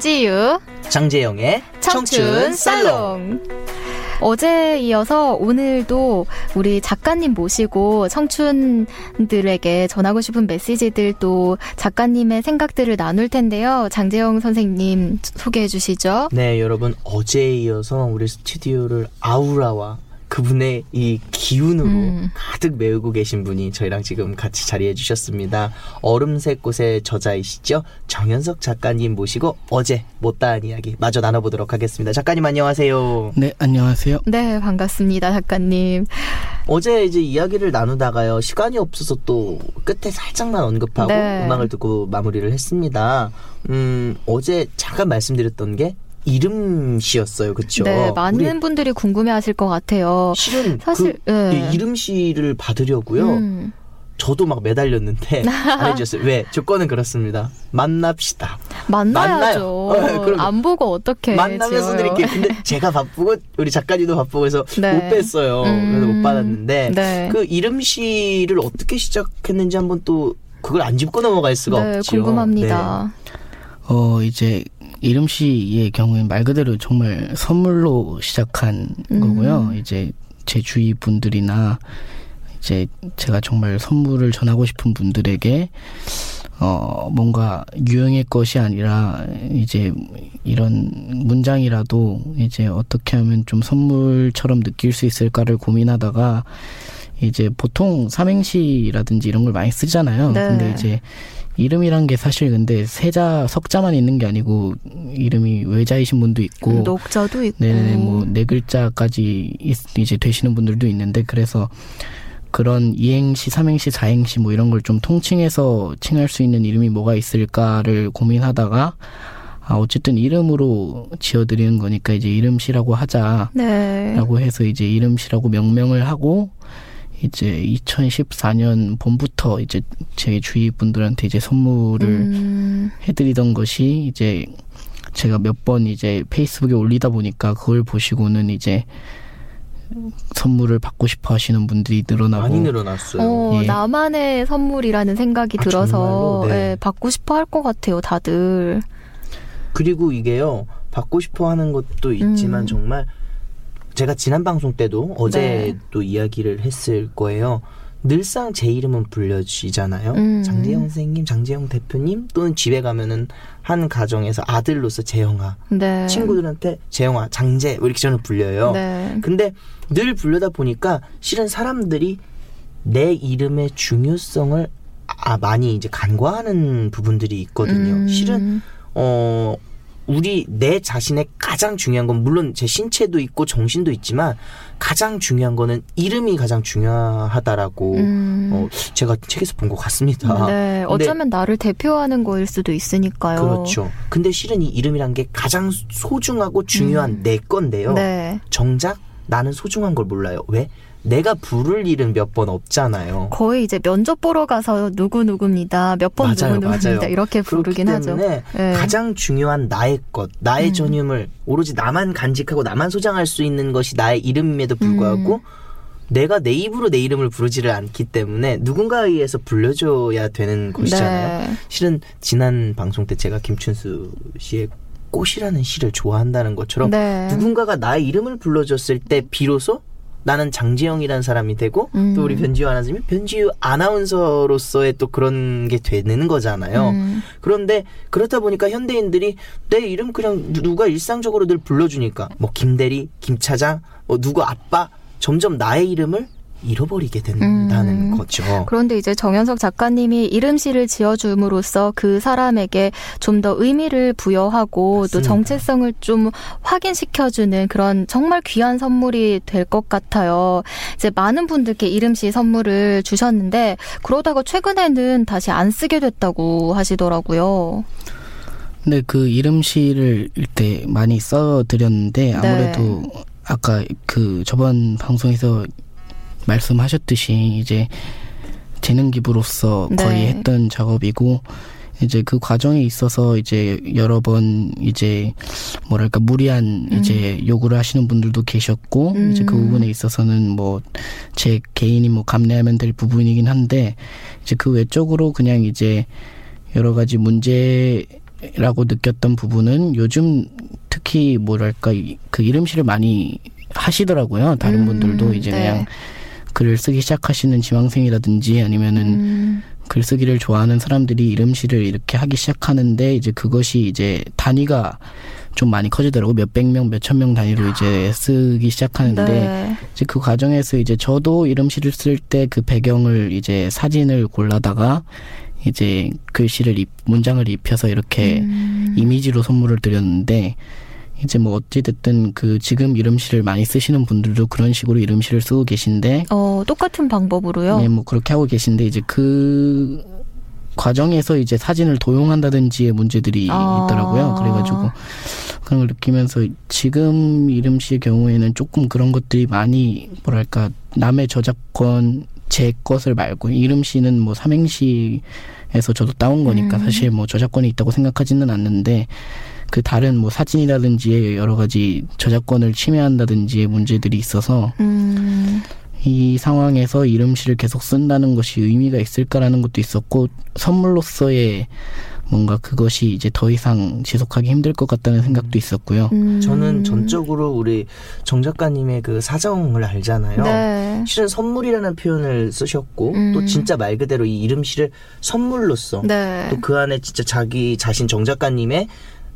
변지유, 장재영의 청춘, 살롱. 어제에 이어서 오늘도 우리 작가님 모시고 청춘들에게 전하고 싶은 메시지들도 작가님의 생각들을 나눌 텐데요. 장재영 선생님 소개해 주시죠. 네, 여러분 어제에 이어서 우리 스튜디오를 아우라와 그분의 이 기운으로 음. 가득 메우고 계신 분이 저희랑 지금 같이 자리해 주셨습니다. 얼음색 꽃의 저자이시죠? 정현석 작가님 모시고 어제 못다한 이야기 마저 나눠보도록 하겠습니다. 작가님 안녕하세요. 네, 안녕하세요. 네, 반갑습니다, 작가님. 어제 이제 이야기를 나누다가요 시간이 없어서 또 끝에 살짝만 언급하고 네. 음악을 듣고 마무리를 했습니다. 음 어제 잠깐 말씀드렸던 게 이름시였어요, 그렇죠? 네, 많은 분들이 궁금해하실 것 같아요. 실은 사실, 그 네. 이 이름시를 받으려고요. 음, 저도 막 매달렸는데 안 해주셨어요. 왜? 조건은 그렇습니다. 만납시다. 만나야죠. 어, 그럼요. 안 보고 어떻게 만나면서 드릴게요. 근데 제가 바쁘고 우리 작가님도 바쁘고 해서 네. 못 뺐어요. 그래서 음. 못 받았는데 네. 그 이름시를 어떻게 시작했는지 한번 또 그걸 안 짚고 넘어갈 수가 네, 없죠. 궁금합니다. 어, 이제 이름 씨의 경우엔 말 그대로 정말 선물로 시작한 음. 거고요. 이제 제 주위 분들이나 이제 제가 정말 선물을 전하고 싶은 분들에게 어, 뭔가 유형의 것이 아니라 이제 이런 문장이라도 이제 어떻게 하면 좀 선물처럼 느낄 수 있을까를 고민하다가 이제 보통 삼행시라든지 이런 걸 많이 쓰잖아요. 네. 근데 이제 이름이란 게 사실 근데 세자 석자만 있는 게 아니고 이름이 외자이신 분도 있고 음, 녹자도 있고. 네네 뭐네 글자까지 있- 이제 되시는 분들도 있는데 그래서 그런 이행시, 삼행시, 사행시 뭐 이런 걸 좀 통칭해서 칭할 수 있는 이름이 뭐가 있을까를 고민하다가 아 어쨌든 이름으로 지어드리는 거니까 이제 이름시라고 하자라고 네. 해서 이제 이름시라고 명명을 하고 이제 2014년 봄부터 이제 제 주위 분들한테 이제 선물을 음, 해드리던 것이 이제 제가 몇 번 이제 페이스북에 올리다 보니까 그걸 보시고는 이제 선물을 받고 싶어 하시는 분들이 늘어나고 많이 늘어났어요. 어, 예. 나만의 선물이라는 생각이 아, 들어서? 네. 예, 받고 싶어 할 것 같아요, 다들. 그리고 이게요 받고 싶어 하는 것도 있지만 음. 정말 제가 지난 방송 때도 어제 네. 또 이야기를 했을 거예요. 늘상 제 이름은 불려지잖아요. 음. 장재영 선생님, 장재영 대표님 또는 집에 가면은 한 가정에서 아들로서 재영아 네. 친구들한테 재영아, 장재 뭐 이렇게 저는 불려요. 네. 근데 늘 불려다 보니까 실은 사람들이 내 이름의 중요성을 아, 많이 이제 간과하는 부분들이 있거든요. 음, 실은 어 우리 내 자신의 가장 중요한 건 물론 제 신체도 있고 정신도 있지만 가장 중요한 거는 이름이 가장 중요하다라고 음, 어 제가 책에서 본 것 같습니다. 네. 근데- 어쩌면 나를 대표하는 거일 수도 있으니까요. 그렇죠. 근데 실은 이 이름이란 게 가장 소중하고 중요한 음. 내 건데요. 네. 정작 나는 소중한 걸 몰라요. 왜? 내가 부를 일은 몇 번 없잖아요. 거의 이제 면접 보러 가서 누구 누구입니다. 몇번 맞아요, 누구 누구입니다. 맞아요. 이렇게 부르긴 하죠. 네. 가장 중요한 나의 것, 나의 음. 전임을 오로지 나만 간직하고 나만 소장할 수 있는 것이 나의 이름임에도 불구하고 음. 내가 내 입으로 내 이름을 부르지를 않기 때문에 누군가에 의해서 불려줘야 되는 것이잖아요. 네. 실은 지난 방송 때 제가 김춘수 씨의 꽃이라는 시를 좋아한다는 것처럼 네. 누군가가 나의 이름을 불러줬을 때 비로소 나는 장재영이라는 사람이 되고 음. 또 우리 변지유 아나운서님이 변지유 아나운서로서의 또 그런 게 되는 거잖아요. 음, 그런데 그렇다 보니까 현대인들이 내 이름 그냥 누- 누가 일상적으로 늘 불러주니까 뭐 김대리, 김차장, 뭐 누구 아빠 점점 나의 이름을 잃어버리게 된다는 음. 거죠. 그런데 이제 정현석 작가님이 이름시를 지어줌으로써 그 사람에게 좀 더 의미를 부여하고 또 맞습니다. 정체성을 좀 확인시켜주는 그런 정말 귀한 선물이 될 것 같아요. 이제 많은 분들께 이름시 선물을 주셨는데 그러다가 최근에는 다시 안 쓰게 됐다고 하시더라고요. 근데 그 이름시를 일때 많이 써드렸는데 아무래도 아까 그 저번 방송에서 말씀하셨듯이 이제 재능 기부로서 네. 거의 했던 작업이고 이제 그 과정에 있어서 이제 여러 번 이제 뭐랄까 무리한 이제 요구를 하시는 분들도 계셨고 음. 이제 그 부분에 있어서는 뭐 제 개인이 뭐 감내하면 될 부분이긴 한데 이제 그 외적으로 그냥 이제 여러 가지 문제 라고 느꼈던 부분은 요즘 특히 뭐랄까 이- 그 이름실을 많이 하시더라고요. 다른 음, 분들도 이제 네. 그냥 글을 쓰기 시작하시는 지망생이라든지 아니면은 음, 글쓰기를 좋아하는 사람들이 이름실을 이렇게 하기 시작하는데 이제 그것이 이제 단위가 좀 많이 커지더라고. 몇백 명, 몇천 명 단위로 이제 쓰기 시작하는데 네. 이제 그 과정에서 이제 저도 이름실을 쓸 때 그 배경을 이제 사진을 골라다가 이제 글씨를 입, 문장을 입혀서 이렇게 음, 이미지로 선물을 드렸는데 이제 뭐 어찌됐든 그 지금 이름실을 많이 쓰시는 분들도 그런 식으로 이름실을 쓰고 계신데 어, 똑같은 방법으로요. 네, 뭐 그렇게 하고 계신데 이제 그 과정에서 이제 사진을 도용한다든지의 문제들이 아. 있더라고요. 그래가지고 그런 걸 느끼면서 지금 이름씨의 경우에는 조금 그런 것들이 많이 뭐랄까 남의 저작권 제 것을 말고 이름씨는 뭐 삼행시에서 저도 따온 거니까 음. 사실 뭐 저작권이 있다고 생각하지는 않는데 그 다른 뭐 사진이라든지 여러 가지 저작권을 침해한다든지의 문제들이 있어서 음, 이 상황에서 이름씨를 계속 쓴다는 것이 의미가 있을까라는 것도 있었고 선물로서의 뭔가 그것이 이제 더 이상 지속하기 힘들 것 같다는 생각도 있었고요. 음. 저는 전적으로 우리 정 작가님의 그 사정을 알잖아요. 네. 실은 선물이라는 표현을 쓰셨고 음. 또 진짜 말 그대로 이 이름씨를 선물로써 네. 또그 안에 진짜 자기 자신 정 작가님의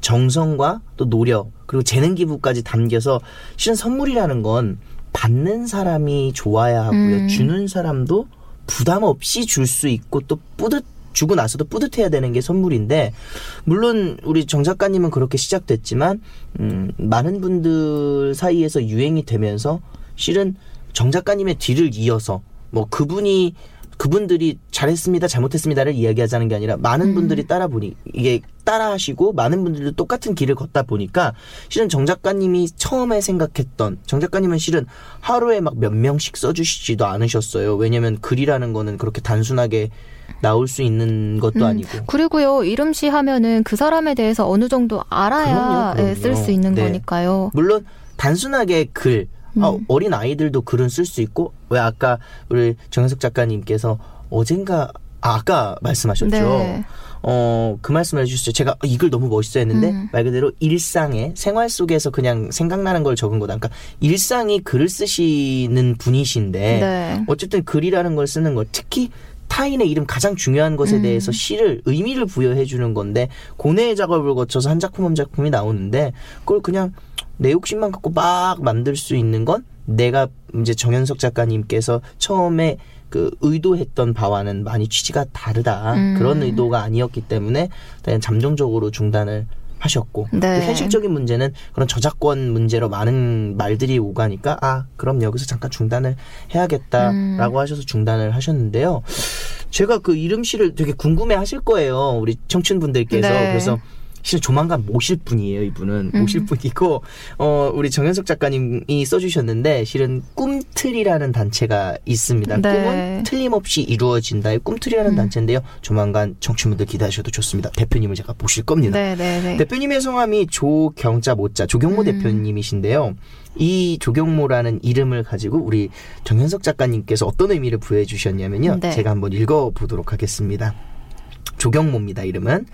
정성과 또 노력 그리고 재능 기부까지 담겨서 실은 선물이라는 건 받는 사람이 좋아야 하고요 음. 주는 사람도 부담 없이 줄 수 있고 또 뿌듯 주고 나서도 뿌듯해야 되는 게 선물인데 물론 우리 정 작가님은 그렇게 시작됐지만 음, 많은 분들 사이에서 유행이 되면서 실은 정 작가님의 뒤를 이어서 뭐 그분이 그분들이 잘했습니다, 잘못했습니다를 이야기하자는 게 아니라 많은 분들이 따라 보니 이게 따라하시고 많은 분들도 똑같은 길을 걷다 보니까 실은 정 작가님이 처음에 생각했던 정 작가님은 실은 하루에 막 몇 명씩 써주시지도 않으셨어요. 왜냐면 글이라는 거는 그렇게 단순하게 나올 수 있는 것도 음, 아니고 그리고요, 이름씨 하면은 그 사람에 대해서 어느 정도 알아야 그럼요, 그럼요. 쓸수 있는 네. 거니까요. 물론 단순하게 글 아, 음. 어린 아이들도 글은 쓸 수 있고 왜 아까 우리 정현석 작가님께서 어젠가 아, 아까 말씀하셨죠. 네. 어, 그 말씀을 해주셨어요. 제가 이 글 너무 멋있어 했는데, 음. 말 그대로 일상에, 생활 속에서 그냥 생각나는 걸 적은 거다. 그러니까, 일상이 글을 쓰시는 분이신데, 네. 어쨌든 글이라는 걸 쓰는 것, 특히 타인의 이름 가장 중요한 것에 음. 대해서 시를 의미를 부여해 주는 건데 고뇌의 작업을 거쳐서 한 작품 한 작품이 나오는데 그걸 그냥 내 욕심만 갖고 막 만들 수 있는 건 내가 이제 정현석 작가님께서 처음에 그 의도했던 바와는 많이 취지가 다르다 음. 그런 의도가 아니었기 때문에 그냥 잠정적으로 중단을 하셨고 네. 또 현실적인 문제는 그런 저작권 문제로 많은 말들이 오가니까 아 그럼 여기서 잠깐 중단을 해야겠다라고 하셔서 중단을 하셨는데요. 제가 그 이름 씨를 되게 궁금해 하실 거예요. 우리 청춘분들께서 네. 그래서 실은 조만간 모실 분이에요. 이분은 음. 모실 분이고 어 우리 정현석 작가님이 써주셨는데 실은 꿈틀이라는 단체가 있습니다. 네. 꿈은 틀림없이 이루어진다의 꿈틀이라는 음. 단체인데요. 조만간 청취분들 기대하셔도 좋습니다. 대표님을 제가 모실 겁니다. 네, 네, 네. 대표님의 성함이 조경자 모자 조경모 음. 대표님이신데요. 이 조경모라는 이름을 가지고 우리 정현석 작가님께서 어떤 의미를 부여해 주셨냐면요. 네. 제가 한번 읽어 보도록 하겠습니다. 조경모입니다. 이름은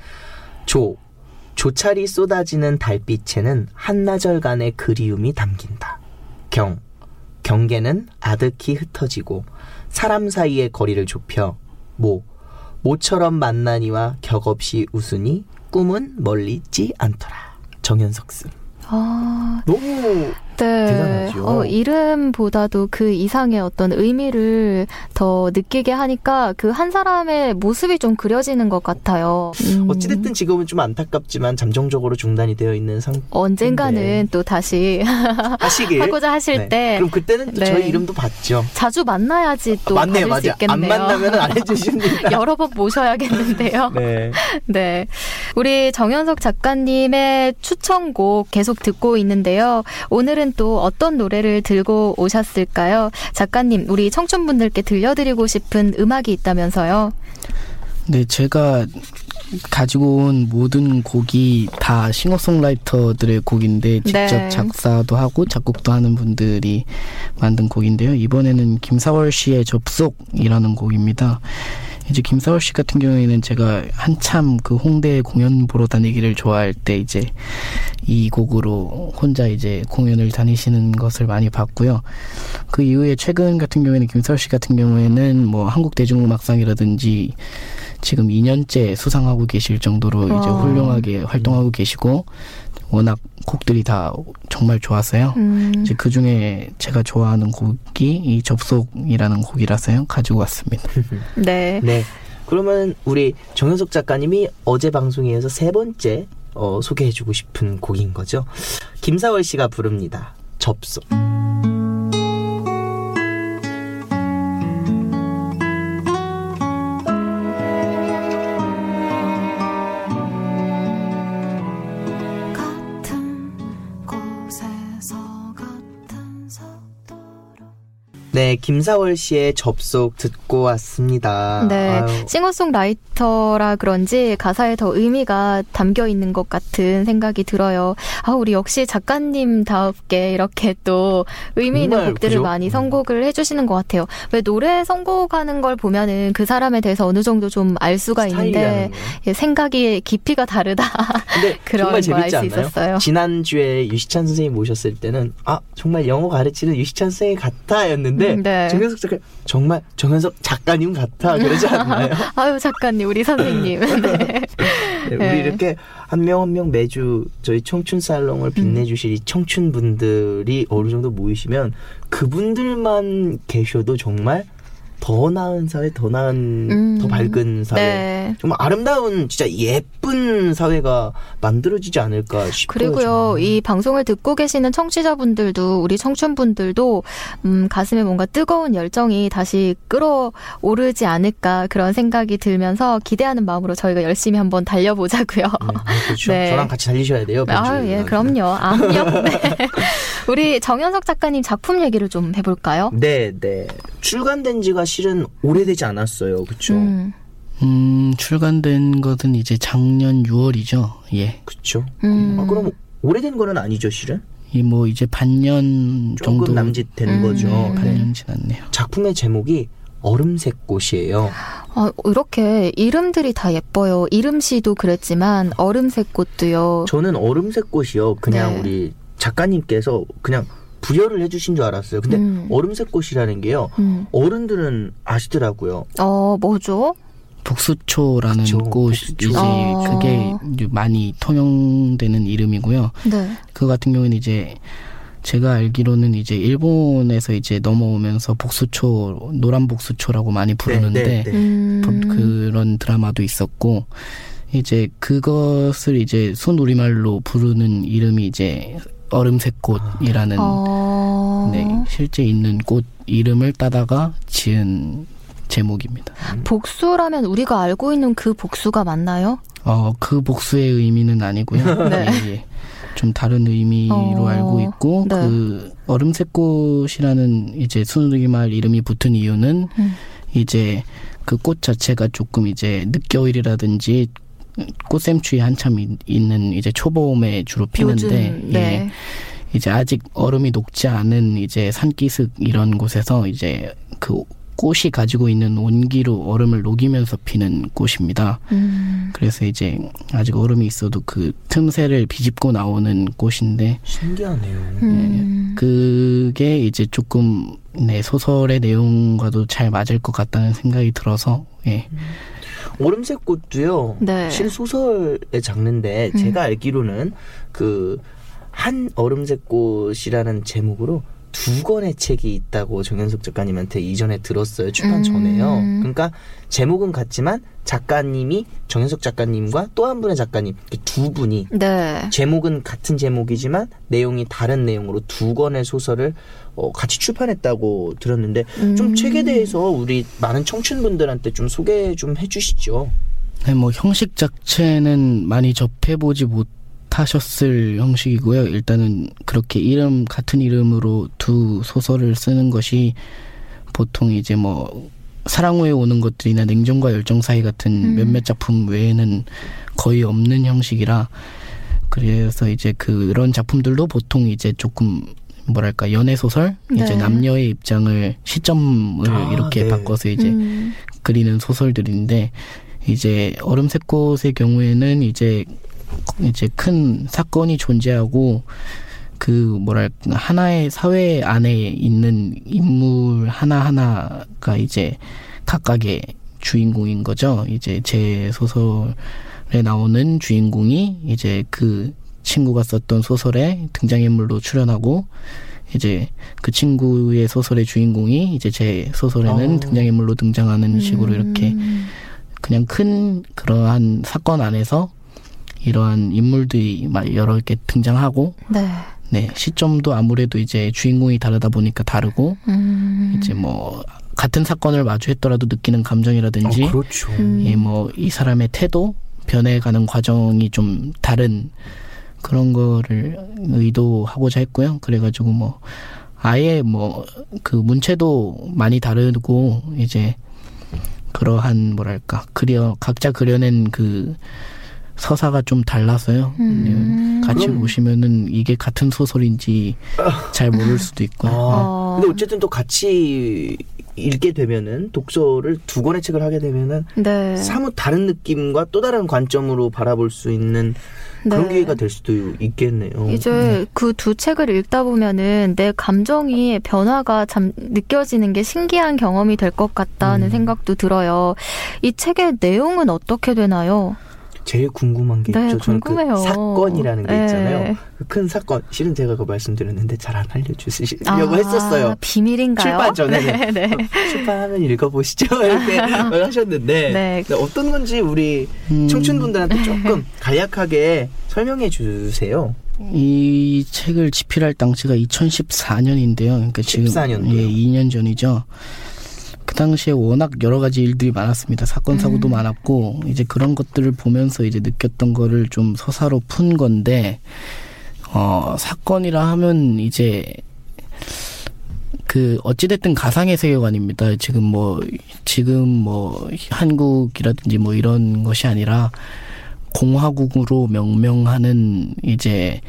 조 조찰이 쏟아지는 달빛에는 한나절간의 그리움이 담긴다. 경 경계는 아득히 흩어지고 사람 사이의 거리를 좁혀 모 모처럼 만나니와 격없이 웃으니 꿈은 멀리 있지 않더라. 정현석 씨. 아, 너무 네. 대단하죠. 어, 이름보다도 그 이상의 어떤 의미를 더 느끼게 하니까 그 한 사람의 모습이 좀 그려지는 것 같아요. 음, 어찌됐든 지금은 좀 안타깝지만 잠정적으로 중단이 되어 있는 상 언젠가는 네. 또 다시 하시길 하고자 하실 네. 때 그럼 그때는 또 네. 저희 이름도 봤죠. 자주 만나야지 또 맞네요, 받을 수 맞아요. 안 있겠네요. 만나면 안 해주십니다. 여러 번 모셔야겠는데요. 네. 네. 우리 정현석 작가님의 추천곡 계속 듣고 있는데요. 오늘은 또 어떤 노래를 들고 오셨을까요? 작가님, 우리 청춘분들께 들려드리고 싶은 음악이 있다면서요? 네, 제가 가지고 온 모든 곡이 다 싱어송라이터들의 곡인데 직접 네. 작사도 하고 작곡도 하는 분들이 만든 곡인데요. 이번에는 김사월 씨의 접속이라는 곡입니다. 이제 김사월 씨 같은 경우에는 제가 한참 그 홍대 공연 보러 다니기를 좋아할 때 이제 이 곡으로 혼자 이제 공연을 다니시는 것을 많이 봤고요. 그 이후에 최근 같은 경우에는 김사월 씨 같은 경우에는 뭐 한국 대중음악상이라든지 지금 2년째 수상하고 계실 정도로 이제 와. 훌륭하게 활동하고 계시고 워낙 곡들이 다 정말 좋았어요. 음. 이제 그 중에 제가 좋아하는 곡이 이 접속이라는 곡이라서요 가지고 왔습니다. 네. 네. 그러면 우리 정현석 작가님이 어제 방송에 이어서 세 번째 어, 소개해주고 싶은 곡인 거죠. 김사월 씨가 부릅니다. 접속. 네, 김사월 씨의 접속 듣고 왔습니다. 네, 아유, 싱어송라이터라 그런지 가사에 더 의미가 담겨 있는 것 같은 생각이 들어요. 아, 우리 역시 작가님답게 이렇게 또 의미 있는 곡들을 그죠? 많이 선곡을 해주시는 것 같아요. 왜 노래 선곡하는 걸 보면은 그 사람에 대해서 어느 정도 좀 알 수가 있는데. 예, 생각이 깊이가 다르다. 그런 정말 걸 알수 않나요? 있었어요. 지난 주에 유시찬 선생님 모셨을 때는 아 정말 영어 가르치는 유시찬 선생님 같아였는데 음, 네. 정현석 작가 정말 정현석 작가님 같아 그러지 않나요? 아유 작가님, 우리 선생님. 네. 네, 우리 네. 이렇게 한명 한 명 매주 저희 청춘 살롱을 빛내주실 이 청춘 분들이 어느 정도 모이시면 그분들만 계셔도 정말 더 나은 사회, 더 나은, 음. 더 밝은 사회. 네. 정말 아름다운 진짜 예쁜 사회가 만들어지지 않을까 싶어요. 그리고요, 정말. 이 방송을 듣고 계시는 청취자분들도, 우리 청춘분들도, 음, 가슴에 뭔가 뜨거운 열정이 다시 끌어오르지 않을까 그런 생각이 들면서 기대하는 마음으로 저희가 열심히 한번 달려보자고요. 네, 그렇죠. 네. 저랑 같이 달리셔야 돼요. 아. 예, 그럼요. 암요. 네. 우리 정현석 작가님 작품 얘기를 좀 해볼까요? 네, 네. 출간된 지가 실은 오래되지 않았어요. 그렇죠? 음, 음, 출간된 것은 이제 작년 6월이죠. 예. 그렇죠. 음. 아, 그럼 오래된 거는 아니죠, 실은? 이뭐 이제 반년 조금 정도 남짓된 음. 거죠. 네. 네. 반년 지났네요. 작품의 제목이 얼음색 꽃이에요. 아, 이렇게 이름들이 다 예뻐요. 이름시도 그랬지만, 얼음색 꽃도요. 저는 얼음색 꽃이요. 그냥 네. 우리 작가님께서 그냥 부여를 해주신 줄 알았어요. 근데 음. 얼음색 꽃이라는 게요. 음. 어른들은 아시더라고요. 어, 뭐죠? 북수초라는 그쵸, 꽃이지 북수초. 아. 그게 많이 통용되는 이름이고요. 네. 그 같은 경우는 이제 제가 알기로는 이제 일본에서 이제 넘어오면서 복수초 노란 복수초라고 많이 부르는데 네, 네, 네. 음. 그- 그런 드라마도 있었고 이제 그것을 이제 순 우리말로 부르는 이름이 이제 얼음색꽃이라는 어... 네, 실제 있는 꽃 이름을 따다가 지은 제목입니다. 복수라면 우리가 알고 있는 그 복수가 맞나요? 어, 그 복수의 의미는 아니고요. 네. 예, 예. 좀 다른 의미로 어, 알고 있고 네. 그 얼음색꽃이라는 이제 순우리말 이름이 붙은 이유는 음. 이제 그 꽃 자체가 조금 이제 늦겨울이라든지 꽃샘추위 한참 이- 있는 이제 초봄에 주로 피는데 요즘, 네. 예. 이제 아직 얼음이 녹지 않은 이제 산기슭 이런 곳에서 이제 그 꽃이 가지고 있는 온기로 얼음을 녹이면서 피는 꽃입니다. 음. 그래서 이제 아직 얼음이 있어도 그 틈새를 비집고 나오는 꽃인데 신기하네요. 음. 그게 이제 조금 네 소설의 내용과도 잘 맞을 것 같다는 생각이 들어서 예. 얼음색 꽃도요. 네. 실소설의 장르인데 음. 제가 알기로는 그 한 얼음색 꽃이라는 제목으로 두 권의 책이 있다고 정현석 작가님한테 이전에 들었어요. 출판 음. 전에요. 그러니까 제목은 같지만 작가님이 정현석 작가님과 또 한 분의 작가님 두 분이 네. 제목은 같은 제목이지만 내용이 다른 내용으로 두 권의 소설을 어, 같이 출판했다고 들었는데 좀 음. 책에 대해서 우리 많은 청춘분들한테 좀 소개 좀 해주시죠. 네, 뭐 형식 자체는 많이 접해보지 못 하셨을 형식이고요. 일단은 그렇게 이름 같은 이름으로 두 소설을 쓰는 것이 보통 이제 뭐 사랑 후에 오는 것들이나 냉정과 열정 사이 같은 음. 몇몇 작품 외에는 거의 없는 형식이라 그래서 이제 그런 작품들도 보통 이제 조금 뭐랄까 연애 소설 이제 네. 남녀의 입장을 시점을 아, 이렇게 네. 바꿔서 이제 음. 그리는 소설들인데 이제 얼음색 꽃의 경우에는 이제 이제 큰 사건이 존재하고 그 뭐랄까 하나의 사회 안에 있는 인물 하나 하나가 이제 각각의 주인공인 거죠. 이제 제 소설에 나오는 주인공이 이제 그 친구가 썼던 소설에 등장인물로 출연하고 이제 그 친구의 소설의 주인공이 이제 제 소설에는 어. 등장인물로 등장하는 식으로 이렇게 음. 그냥 큰 그러한 사건 안에서 이러한 인물들이 막 여러 개 등장하고 네. 네 시점도 아무래도 이제 주인공이 다르다 보니까 다르고 음. 이제 뭐 같은 사건을 마주했더라도 느끼는 감정이라든지 어, 그렇죠. 음. 예, 뭐이 사람의 태도 변해가는 과정이 좀 다른 그런 거를 의도하고자 했고요. 그래가지고 뭐 아예 뭐 그 문체도 많이 다르고 이제 그러한 뭐랄까 그려 각자 그려낸 그 서사가 좀 달라서요. 음. 네, 같이 그럼- 보시면은 이게 같은 소설인지 잘 모를 수도 있고요. 아, 어. 근데 어쨌든 또 같이 읽게 되면은 독서를 두 권의 책을 하게 되면은 네. 사뭇 다른 느낌과 또 다른 관점으로 바라볼 수 있는 그런 네. 기회가 될 수도 있겠네요. 이제 그두 책을 읽다 보면은 내 감정이 변화가 참 느껴지는 게 신기한 경험이 될 것 같다는 음. 생각도 들어요. 이 책의 내용은 어떻게 되나요? 제일 궁금한 게 네, 있죠. 저는 그 궁금해요. 사건이라는 게 네. 있잖아요. 그큰 사건. 실은 제가 그거 말씀드렸는데 잘 안 알려주시려고 아, 했었어요. 비밀인가요? 출판 전에 네, 네. 출판하면 읽어보시죠. 이렇게 하셨는데 네. 어떤 건지 우리 음, 청춘분들한테 조금 간략하게 설명해 주세요. 이 책을 집필할 당시가 2014년인데요. 그러니까 지금 14 년도요? 예, 2년 전이죠. 그 당시에 워낙 여러 가지 일들이 많았습니다. 사건 사고도 음. 많았고 이제 그런 것들을 보면서 이제 느꼈던 거를 좀 서사로 푼 건데 어 사건이라 하면 이제 그 어찌됐든 가상의 세계관입니다. 지금 뭐 지금 뭐 한국이라든지 뭐 이런 것이 아니라 공화국으로 명명하는 이제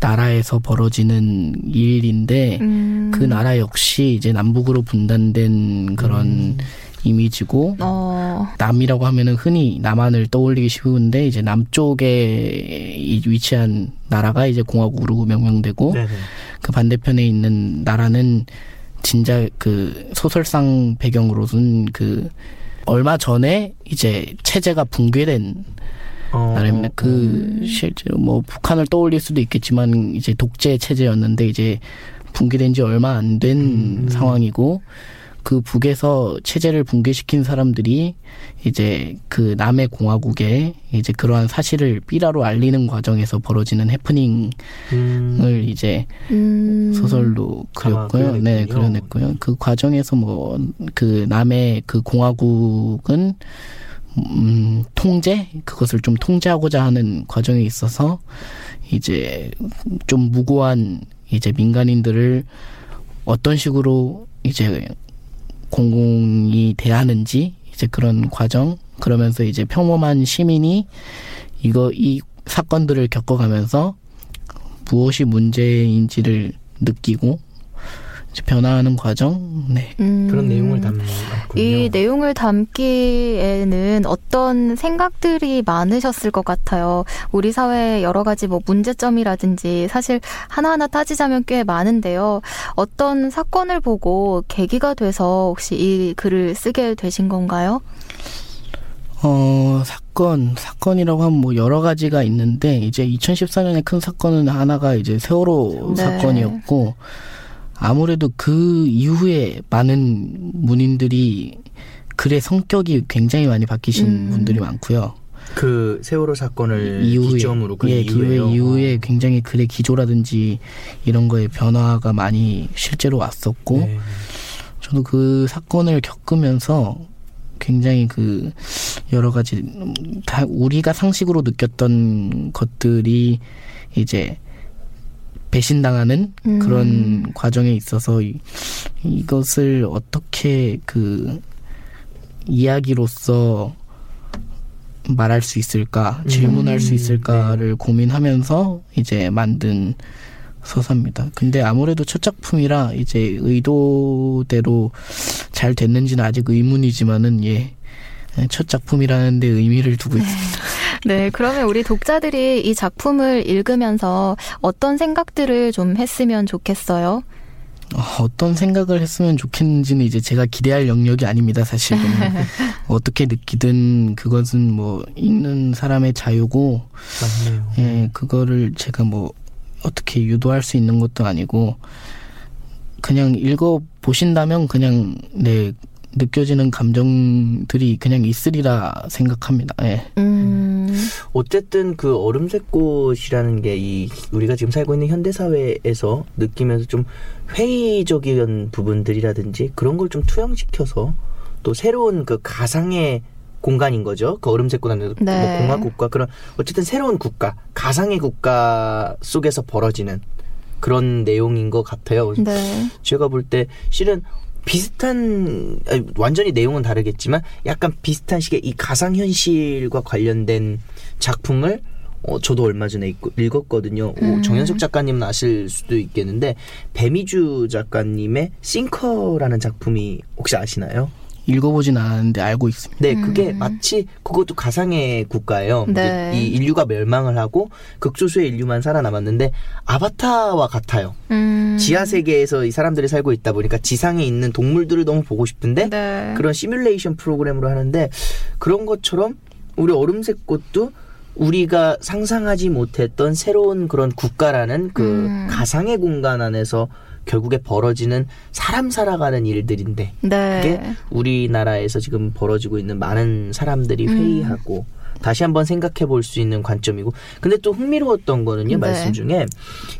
나라에서 벌어지는 일인데 음. 그 나라 역시 이제 남북으로 분단된 그런 음. 이미지고 어. 남이라고 하면은 흔히 남한을 떠올리기 쉬운데 이제 남쪽에 이- 위치한 나라가 이제 공화국으로 명명되고 네네. 그 반대편에 있는 나라는 진짜 그 소설상 배경으로는 그 얼마 전에 이제 체제가 붕괴된 어, 나라입니다. 어, 그 실제로 뭐 북한을 떠올릴 수도 있겠지만 이제 독재 체제였는데 이제 붕괴된 지 얼마 안된 음. 상황이고 그 북에서 체제를 붕괴시킨 사람들이 이제 그 남의 공화국에 이제 그러한 사실을 삐라로 알리는 과정에서 벌어지는 해프닝을 음, 이제 음. 소설로 그렸고요. 네. 그려냈고요. 그 과정에서 뭐 그 남의 그 공화국은 음, 통제? 그것을 좀 통제하고자 하는 과정에 있어서 이제 좀 무고한 이제 민간인들을 어떤 식으로 이제 공공이 대하는지 이제 그런 과정 그러면서 이제 평범한 시민이 이거 이 사건들을 겪어가면서 무엇이 문제인지를 느끼고 변화하는 과정 네 음. 그런 내용을 담는 거군요. 이 내용을 담기에는 어떤 생각들이 많으셨을 것 같아요. 우리 사회의 여러 가지 뭐 문제점이라든지 사실 하나하나 따지자면 꽤 많은데요. 어떤 사건을 보고 계기가 돼서 혹시 이 글을 쓰게 되신 건가요? 어, 사건, 사건이라고 하면 뭐 여러 가지가 있는데, 이제 2014년에 큰 사건은 하나가 이제 세월호 네. 사건이었고, 아무래도 그 이후에 많은 문인들이 글의 성격이 굉장히 많이 바뀌신 음. 분들이 많고요. 그 세월호 사건을 이후에, 기점으로 그 예, 이후에요. 기후에, 이후에 굉장히 글의 기조라든지 이런 거에 변화가 많이 실제로 왔었고, 네. 저도 그 사건을 겪으면서 굉장히 그 여러 가지 음, 다 우리가 상식으로 느꼈던 것들이 이제 배신당하는 음. 그런 과정에 있어서 이, 이것을 어떻게 그 이야기로서 말할 수 있을까 질문할 수 음, 있을까를 고민하면서 이제 만든 서사입니다. 근데 아무래도 첫 작품이라 이제 의도대로 잘 됐는지는 아직 의문이지만은 예. 첫 작품이라는 데 의미를 두고 있습니다. 네, 그러면 우리 독자들이 이 작품을 읽으면서 어떤 생각들을 좀 했으면 좋겠어요? 어, 어떤 생각을 했으면 좋겠는지는 이제 제가 기대할 영역이 아닙니다, 사실은. 어떻게 느끼든 그것은 뭐 읽는 사람의 자유고, 맞네요. 예, 그거를 제가 뭐 어떻게 유도할 수 있는 것도 아니고, 그냥 읽어 보신다면 그냥 네 느껴지는 감정들이 그냥 있으리라 생각합니다. 예. 음, 어쨌든 그 얼음색 꽃이라는 게 이 우리가 지금 살고 있는 현대 사회에서 느끼면서 좀 회의적인 부분들이라든지 그런 걸 좀 투영시켜서 또 새로운 그 가상의 공간인 거죠. 그 얼음색 꽃 안에서 네. 뭐 공화국가 그런 어쨌든 새로운 국가, 가상의 국가 속에서 벌어지는 그런 내용인 것 같아요. 네. 제가 볼 때 실은 비슷한 아니, 완전히 내용은 다르겠지만 약간 비슷한 식의 이 가상 현실과 관련된 작품을 어, 저도 얼마 전에 읽, 읽었거든요. 오, 음. 정현석 작가님은 아실 수도 있겠는데 배미주 작가님의 싱커라는 작품이 혹시 아시나요? 읽어보진 않았는데 알고 있습니다. 네, 그게 음. 마치 그것도 가상의 국가예요. 네. 이 인류가 멸망을 하고 극소수의 인류만 살아남았는데 아바타와 같아요. 음. 지하 세계에서 이 사람들이 살고 있다 보니까 지상에 있는 동물들을 너무 보고 싶은데 네. 그런 시뮬레이션 프로그램으로 하는데 그런 것처럼 우리 얼음색 꽃도 우리가 상상하지 못했던 새로운 그런 국가라는 그 음. 가상의 공간 안에서 결국에 벌어지는 사람 살아가는 일들인데 네. 그게 우리나라에서 지금 벌어지고 있는 많은 사람들이 음. 회의하고 다시 한번 생각해 볼 수 있는 관점이고 근데 또 흥미로웠던 거는요 네. 말씀 중에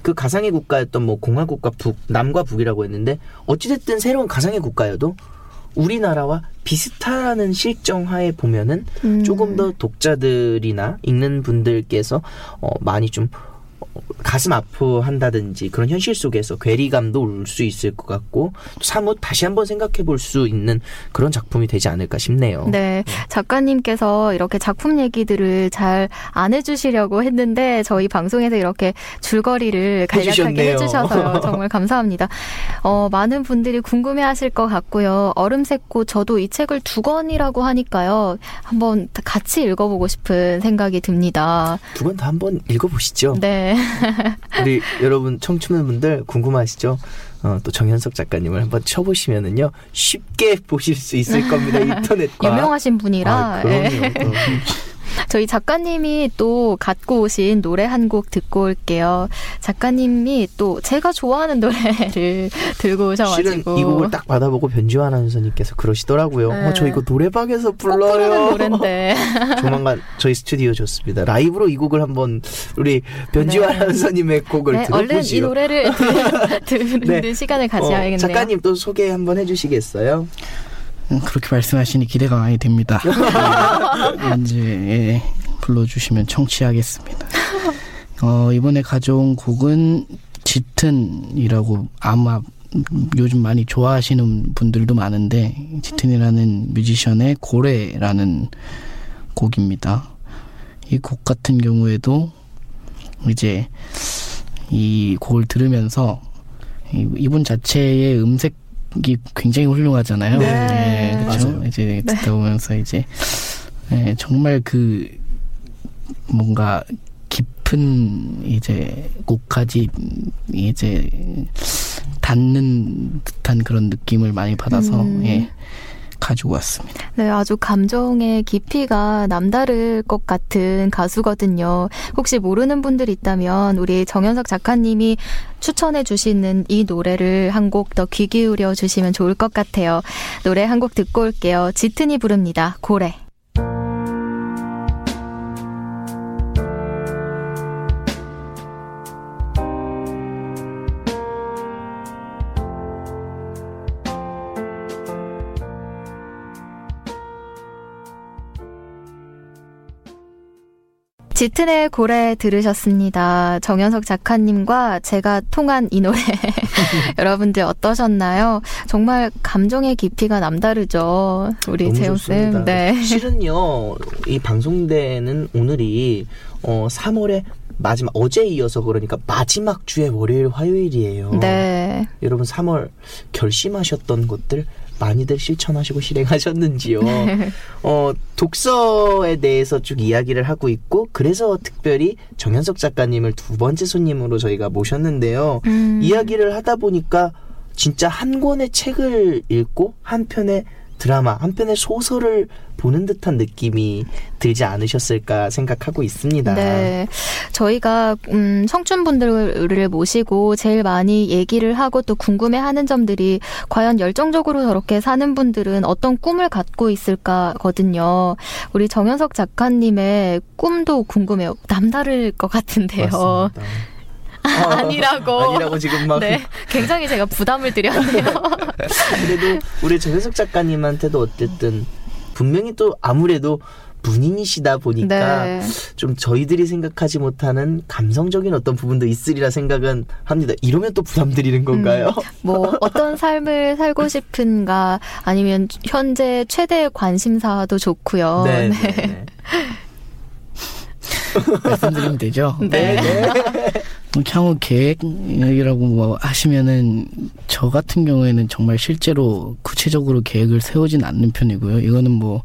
그 가상의 국가였던 뭐 공화국과 북 남과 북이라고 했는데 어찌됐든 새로운 가상의 국가여도 우리나라와 비슷하다는 실정하에 보면은 음. 조금 더 독자들이나 읽는 분들께서 어, 많이 좀 어, 가슴 아파한다든지 그런 현실 속에서 괴리감도 올 수 있을 것 같고 사뭇 다시 한번 생각해 볼 수 있는 그런 작품이 되지 않을까 싶네요. 네, 작가님께서 이렇게 작품 얘기들을 잘 안 해주시려고 했는데 저희 방송에서 이렇게 줄거리를 간략하게. 해주셔서요. 정말 감사합니다. 어, 많은 분들이 궁금해 하실 것 같고요. 얼음색꽃 저도 이 책을 두 권이라고 하니까요. 한번 같이 읽어보고 싶은 생각이 듭니다. 두 권 다 한번 읽어보시죠. 네, 우리 여러분 청취자분들 궁금하시죠? 어, 또 정현석 작가님을 한번 쳐보시면은요 쉽게 보실 수 있을 겁니다 인터넷과 유명하신 분이라 아, 예. 그럼요. 또. 저희 작가님이 또 갖고 오신 노래 한 곡 듣고 올게요. 작가님이 또 제가 좋아하는 노래를 들고 실은 오셔가지고 이 곡을 딱 받아보고 변지환 아나운서님께서 그러시더라고요. 네. 어, 저 이거 노래방에서 불러요. 노래인데 조만간 저희 스튜디오 좋습니다. 라이브로 이 곡을 한번 우리 변지환 네. 아나운서님의 곡을 네, 얼른 이. 노래를 들, 듣는 네. 시간을 어, 가져야겠네요. 작가님 또 소개 한번 해주시겠어요? 음, 그렇게 말씀하시니 기대가 많이 됩니다. 언제 예, 불러주시면 청취하겠습니다. 어, 이번에 가져온 곡은 짙은이라고 아마 요즘 많이 좋아하시는 분들도 많은데 짙은이라는 뮤지션의 고래라는 곡입니다. 이 곡 같은 경우에도 이제 이 곡을 들으면서 이- 이분 자체의 음색 이 굉장히 훌륭하잖아요. 네. 그렇죠. 맞아요. 이제 듣다 보면서 이제 예, 정말 그 뭔가 깊은 이제 곡까지 이제 닿는 듯한 그런 느낌을 많이 받아서 음. 예, 가지고 왔습니다. 네, 아주 감정의 깊이가 남다를 것 같은 가수거든요. 혹시 모르는 분들 있다면 우리 정현석 작가님이 추천해 주시는 이 노래를 한 곡 더 귀 기울여 주시면 좋을 것 같아요. 노래 한 곡 듣고 올게요. 짙은이 부릅니다. 고래. 짙은의 고래 들으셨습니다. 정현석 작가님과 제가 통한 이 노래 여러분들 어떠셨나요? 정말 감정의 깊이가 남다르죠. 우리 재호. 쌤. 네. 실은요, 이 방송되는 오늘이 어 3월의 마지막 어제 이어서 그러니까 마지막 주의 월요일 화요일이에요. 네. 여러분 3월 결심하셨던 것들 많이들 실천하시고 실행하셨는지요? 어, 독서에 대해서 쭉 이야기를 하고 있고 그래서 특별히 정현석 작가님을 두 번째 손님으로 저희가 모셨는데요. 음. 이야기를 하다 보니까 진짜 한 권의 책을 읽고 한 편의 드라마, 한 편의 소설을 보는 듯한 느낌이 들지 않으셨을까 생각하고 있습니다. 네. 저희가, 음, 청춘분들을 모시고 제일 많이 얘기를 하고 또 궁금해 하는 점들이 과연 열정적으로 저렇게 사는 분들은 어떤 꿈을 갖고 있을까거든요. 우리 정현석 작가님의 꿈도 궁금해요. 남다를 것 같은데요. 맞습니다. 아니라고. 아니라고 지금 막 네. 굉장히 제가 부담을 드렸네요. 그래도 우리 정현석 작가님한테도 어쨌든 분명히 또 아무래도 문인이시다 보니까 네. 좀 저희들이 생각하지 못하는 감성적인 어떤 부분도 있으리라 생각은 합니다. 이러면 또 부담 드리는 건가요? 뭐 어떤 삶을 살고 싶은가 아니면 현재 최대 관심사도 좋고요. 네. 네. 네. 말씀드리면 되죠. 네. 뭐 향후 계획이라고 뭐 하시면은 저 같은 경우에는 정말 실제로 구체적으로 계획을 세우진 않는 편이고요. 이거는 뭐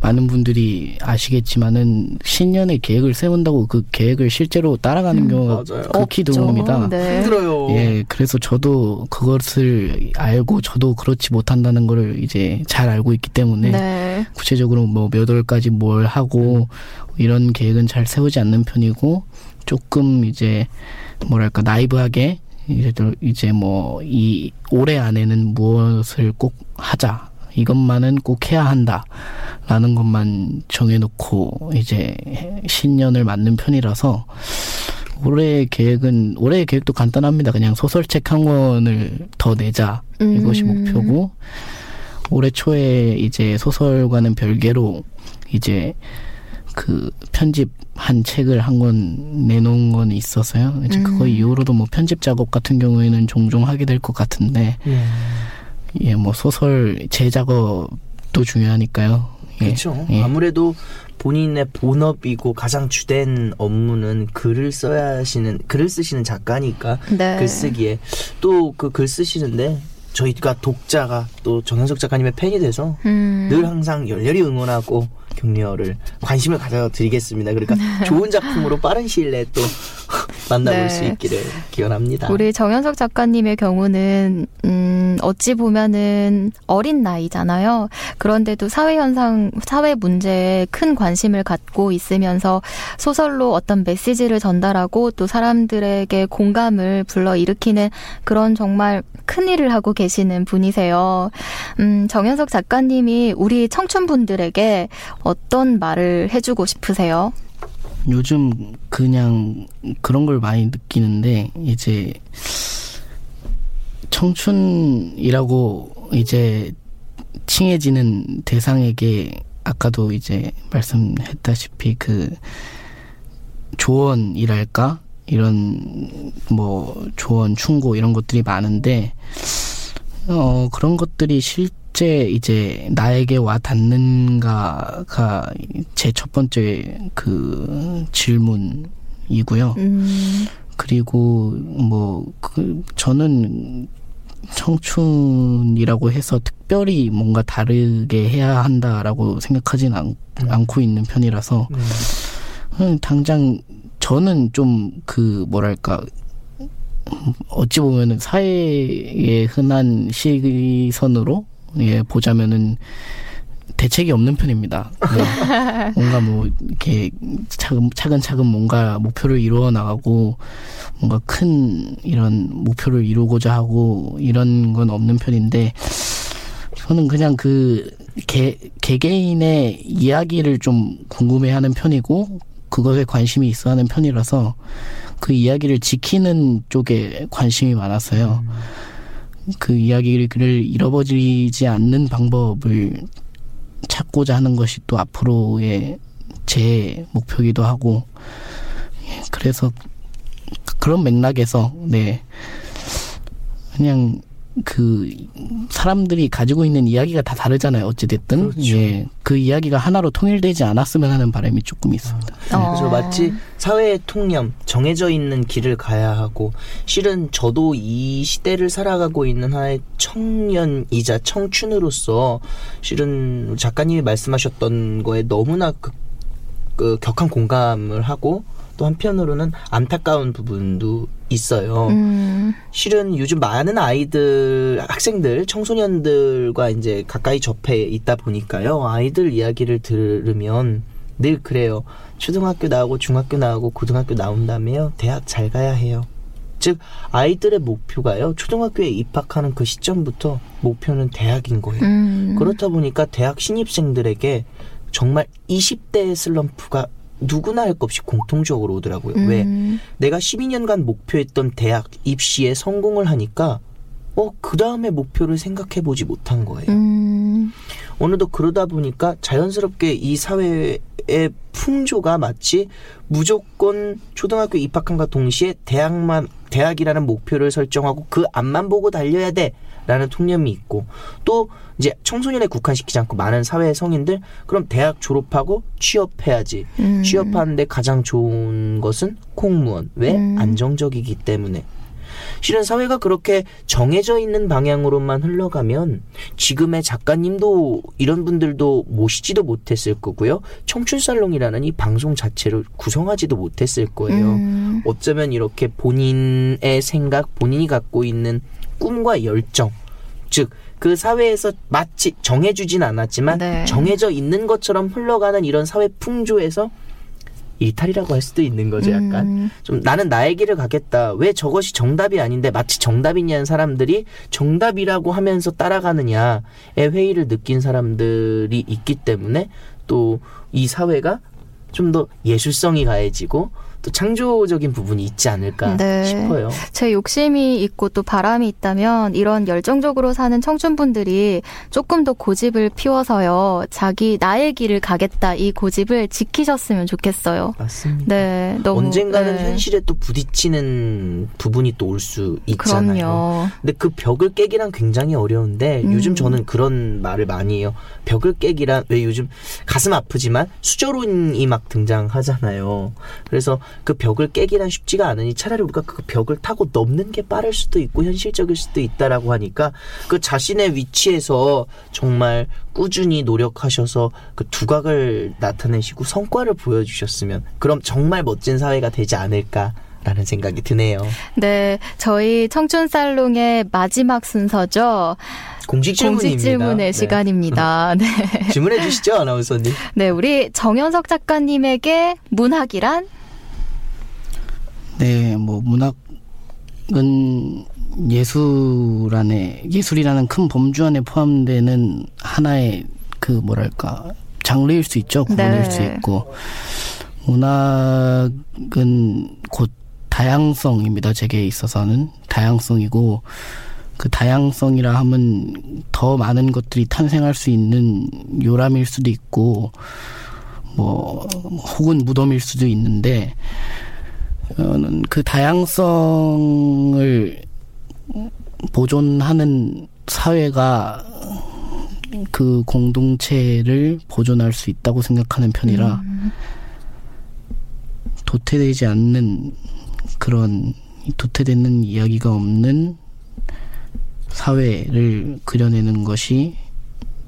많은 분들이 아시겠지만은 신년에 계획을 세운다고 그 계획을 실제로 따라가는 음, 경우가 맞아요. 극히. 드뭅니다. 네. 힘들어요. 예, 그래서 저도 그것을 알고 저도 그렇지 못한다는 걸 이제 잘 알고 있기 때문에 네. 구체적으로 뭐 몇 월까지 뭘 하고 이런 계획은 잘 세우지 않는 편이고 조금 이제 뭐랄까 나이브하게 이제 뭐 이 올해 안에는 무엇을 꼭 하자 이것만은 꼭 해야 한다라는 것만 정해놓고 이제 신년을 맞는 편이라서 올해 계획은 올해의 계획도 간단합니다. 그냥 소설책 한 권을 더 내자 이것이 음. 목표고 올해 초에 이제 소설과는 별개로 이제 그 편집 한 책을 한 권 내놓은 건 있어서요. 이제 음. 그거 이후로도 뭐 편집 작업 같은 경우에는 종종 하게 될 것 같은데 네. 예, 뭐 소설 제 작업도 중요하니까요. 예. 그렇죠. 예. 아무래도 본인의 본업이고 가장 주된 업무는 글을 써야 하시는 글을 쓰시는 작가니까 네. 글쓰기에 또 그 글 쓰시는데 저희가 독자가 또 정현석 작가님의 팬이 돼서 음. 늘 항상 열렬히 응원하고 격려를 관심을 가져드리겠습니다. 그러니까 좋은 작품으로 빠른 시일 내에 또 만나볼 네. 수 있기를 기원합니다. 우리 정현석 작가님의 경우는 음 어찌 보면은 어린 나이잖아요. 그런데도 사회 현상, 사회 문제에 큰 관심을 갖고 있으면서 소설로 어떤 메시지를 전달하고 또 사람들에게 공감을 불러 일으키는 그런 정말 큰 일을 하고 계시는 분이세요. 음, 정현석 작가님이 우리 청춘분들에게 어떤 말을 해주고 싶으세요? 요즘 그냥 그런 걸 많이 느끼는데 이제 청춘이라고 이제 칭해지는 대상에게 아까도 이제 말씀했다시피 그 조언이랄까 이런 뭐 조언 충고 이런 것들이 많은데 어 그런 것들이 실 제 이제 나에게 와 닿는가가 제 첫 번째 그 질문이고요. 음, 그리고 뭐 그 저는 청춘이라고 해서 특별히 뭔가 다르게 해야 한다라고 생각하진 않, 음. 않고 있는 편이라서 네. 음, 당장 저는 좀 그 뭐랄까 어찌 보면은 사회의 흔한 시선으로 예 보자면은 대책이 없는 편입니다. 네. 뭔가 뭐 이렇게 차근 차근차근 뭔가 목표를 이루어 나가고 뭔가 큰 이런 목표를 이루고자 하고 이런 건 없는 편인데 저는 그냥 그 개, 개개인의 이야기를 좀 궁금해하는 편이고 그것에 관심이 있어 하는 편이라서 그 이야기를 지키는 쪽에 관심이 많았어요. 그 이야기를 잃어버리지 않는 방법을 찾고자 하는 것이 또 앞으로의 제 목표이기도 하고 예, 그래서 그런 맥락에서 네. 그냥 그 사람들이 가지고 있는 이야기가 다 다르잖아요. 어찌 됐든 그렇죠. 예, 그 이야기가 하나로 통일되지 않았으면 하는 바람이 조금 있습니다. 그래서 어. 마치 사회의 통념, 정해져 있는 길을 가야 하고, 실은 저도 이 시대를 살아가고 있는 하나의 청년이자 청춘으로서, 실은 작가님이 말씀하셨던 거에 너무나 그, 그 격한 공감을 하고, 또 한편으로는 안타까운 부분도 있어요. 음, 실은 요즘 많은 아이들, 학생들, 청소년들과 이제 가까이 접해 있다 보니까요. 아이들 이야기를 들으면 늘 그래요. 초등학교 나오고 중학교 나오고 고등학교 나온 다음에요. 대학 잘 가야 해요. 즉 아이들의 목표가요. 초등학교에 입학하는 그 시점부터 목표는 대학인 거예요. 음. 그렇다 보니까 대학 신입생들에게 정말 20대의 슬럼프가 누구나 할 것 없이 공통적으로 오더라고요. 왜? 음, 내가 12년간 목표했던 대학 입시에 성공을 하니까 어, 그 다음에 목표를 생각해 보지 못한 거예요. 음, 어느덧 그러다 보니까 자연스럽게 이 사회의 풍조가 마치 무조건 초등학교 입학한과 동시에 대학만, 대학이라는 목표를 설정하고 그 앞만 보고 달려야 돼. 라는 통념이 있고 또 이제 청소년에 국한시키지 않고 많은 사회 성인들 그럼 대학 졸업하고 취업해야지 음. 취업하는데 가장 좋은 것은 공무원 왜 음. 안정적이기 때문에 실은 사회가 그렇게 정해져 있는 방향으로만 흘러가면 지금의 작가님도 이런 분들도 모시지도 못했을 거고요. 청춘살롱이라는 이 방송 자체를 구성하지도 못했을 거예요. 음, 어쩌면 이렇게 본인의 생각, 본인이 갖고 있는 꿈과 열정, 즉, 그 사회에서 마치 정해주진 않았지만 네. 정해져 있는 것처럼 흘러가는 이런 사회 풍조에서 일탈이라고 할 수도 있는 거죠, 약간. 음, 좀 나는 나의 길을 가겠다. 왜 저것이 정답이 아닌데 마치 정답이냐는 사람들이 정답이라고 하면서 따라가느냐의 회의를 느낀 사람들이 있기 때문에 또 이 사회가 좀 더 예술성이 가해지고 또 창조적인 부분이 있지 않을까 네. 싶어요. 제 욕심이 있고 또 바람이 있다면 이런 열정적으로 사는 청춘분들이 조금 더 고집을 피워서요. 자기 나의 길을 가겠다 이 고집을 지키셨으면 좋겠어요. 맞습니다. 네, 너무 언젠가는 네. 현실에 또 부딪히는 부분이 또 올 수 있잖아요. 그럼요. 근데 그 벽을 깨기란 굉장히 어려운데 음. 요즘 저는 그런 말을 많이 해요. 벽을 깨기란 왜 요즘 가슴 아프지만 수저론이 막 등장하잖아요. 그래서 그 벽을 깨기란 쉽지가 않으니 차라리 우리가 그 벽을 타고 넘는 게 빠를 수도 있고 현실적일 수도 있다라고 하니까 그 자신의 위치에서 정말 꾸준히 노력하셔서 그 두각을 나타내시고 성과를 보여주셨으면 그럼 정말 멋진 사회가 되지 않을까 라는 생각이 드네요. 네, 저희 청춘 살롱의 마지막 순서죠. 공식 질문입니다. 공식 질문의 네. 시간입니다. 네. 질문해 주시죠, 아나운서님. 네, 우리 정현석 작가님에게 문학이란? 네, 뭐 문학은 예술 안에 예술이라는 큰 범주 안에 포함되는 하나의 그 뭐랄까 장르일 수 있죠. 구분일 네. 수 있고 문학은 곧 다양성입니다. 제게 있어서는 다양성이고 그 다양성이라 하면 더 많은 것들이 탄생할 수 있는 요람일 수도 있고 뭐 혹은 무덤일 수도 있는데 저는 그 다양성을 보존하는 사회가 그 공동체를 보존할 수 있다고 생각하는 편이라 도태되지 않는 그런 도태되는 이야기가 없는 사회를 그려내는 것이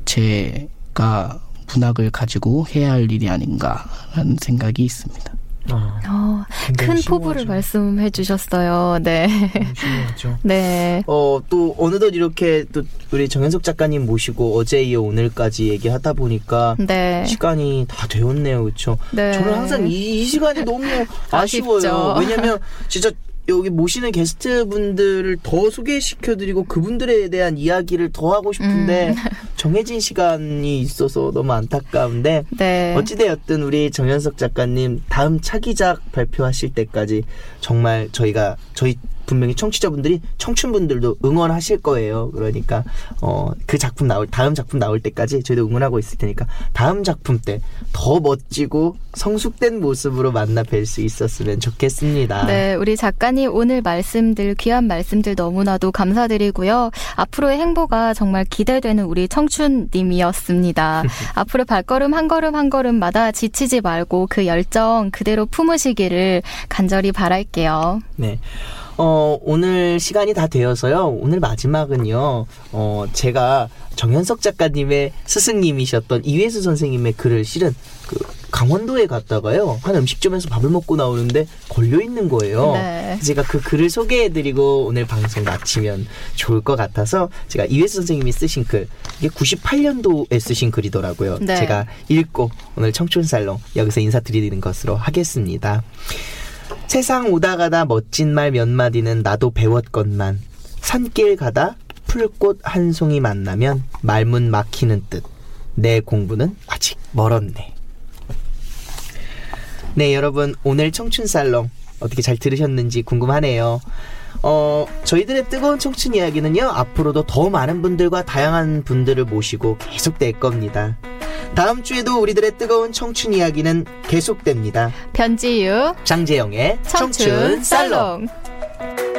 제가 문학을 가지고 해야 할 일이 아닌가라는 생각이 있습니다. 어, 굉장히 큰 포부를. 말씀해 주셨어요. 네. 네. 어, 또, 어느덧 이렇게 또 우리 정현석 작가님 모시고 어제 이어 오늘까지 얘기하다 보니까 네. 시간이 다 되었네요. 그쵸? 네. 저는 항상 이, 이 시간이 너무 아쉬워요. 왜냐면 진짜 여기 모시는 게스트 분들을 더 소개시켜드리고 그분들에 대한 이야기를 더 하고 싶은데 음. 정해진 시간이 있어서 너무 안타까운데 네. 어찌되었든 우리 정현석 작가님 다음 차기작 발표하실 때까지 정말 저희가 저희 분명히 청취자분들이 청춘분들도 응원하실 거예요. 그러니까 어, 그 작품 나올 다음 작품 나올 때까지 저희도 응원하고 있을 테니까 다음 작품 때 더 멋지고 성숙된 모습으로 만나 뵐 수 있었으면 좋겠습니다. 네, 우리 작가님 오늘 말씀들, 귀한 말씀들 너무나도 감사드리고요. 앞으로의 행보가 정말 기대되는 우리 청춘님이었습니다. 앞으로 발걸음 한 걸음 한 걸음마다 지치지 말고 그 열정 그대로 품으시기를 간절히 바랄게요. 네. 어, 오늘 시간이 다 되어서요. 오늘 마지막은요. 어, 제가 정현석 작가님의 스승님이셨던 이회수 선생님의 글을 실은 그 강원도에 갔다가요. 한 음식점에서 밥을 먹고 나오는데 걸려 있는 거예요. 네. 제가 그 글을 소개해드리고 오늘 방송 마치면 좋을 것 같아서 제가 이회수 선생님이 쓰신 글 이게 98년도에 쓰신 글이더라고요. 네. 제가 읽고 오늘 청춘살롱 여기서 인사드리는 것으로 하겠습니다. 세상 오다 가다 멋진 말 몇 마디는 나도 배웠건만 산길 가다 풀꽃 한 송이 만나면 말문 막히는 뜻. 내 공부는 아직 멀었네. 네, 여러분 오늘 청춘 살롱 어떻게 잘 들으셨는지 궁금하네요. 어, 저희들의 뜨거운 청춘 이야기는요, 앞으로도 더 많은 분들과 다양한 분들을 모시고 계속될 겁니다. 다음 주에도 우리들의 뜨거운 청춘 이야기는 계속됩니다. 변지유 장재영의 청춘 청춘 살롱. 살롱.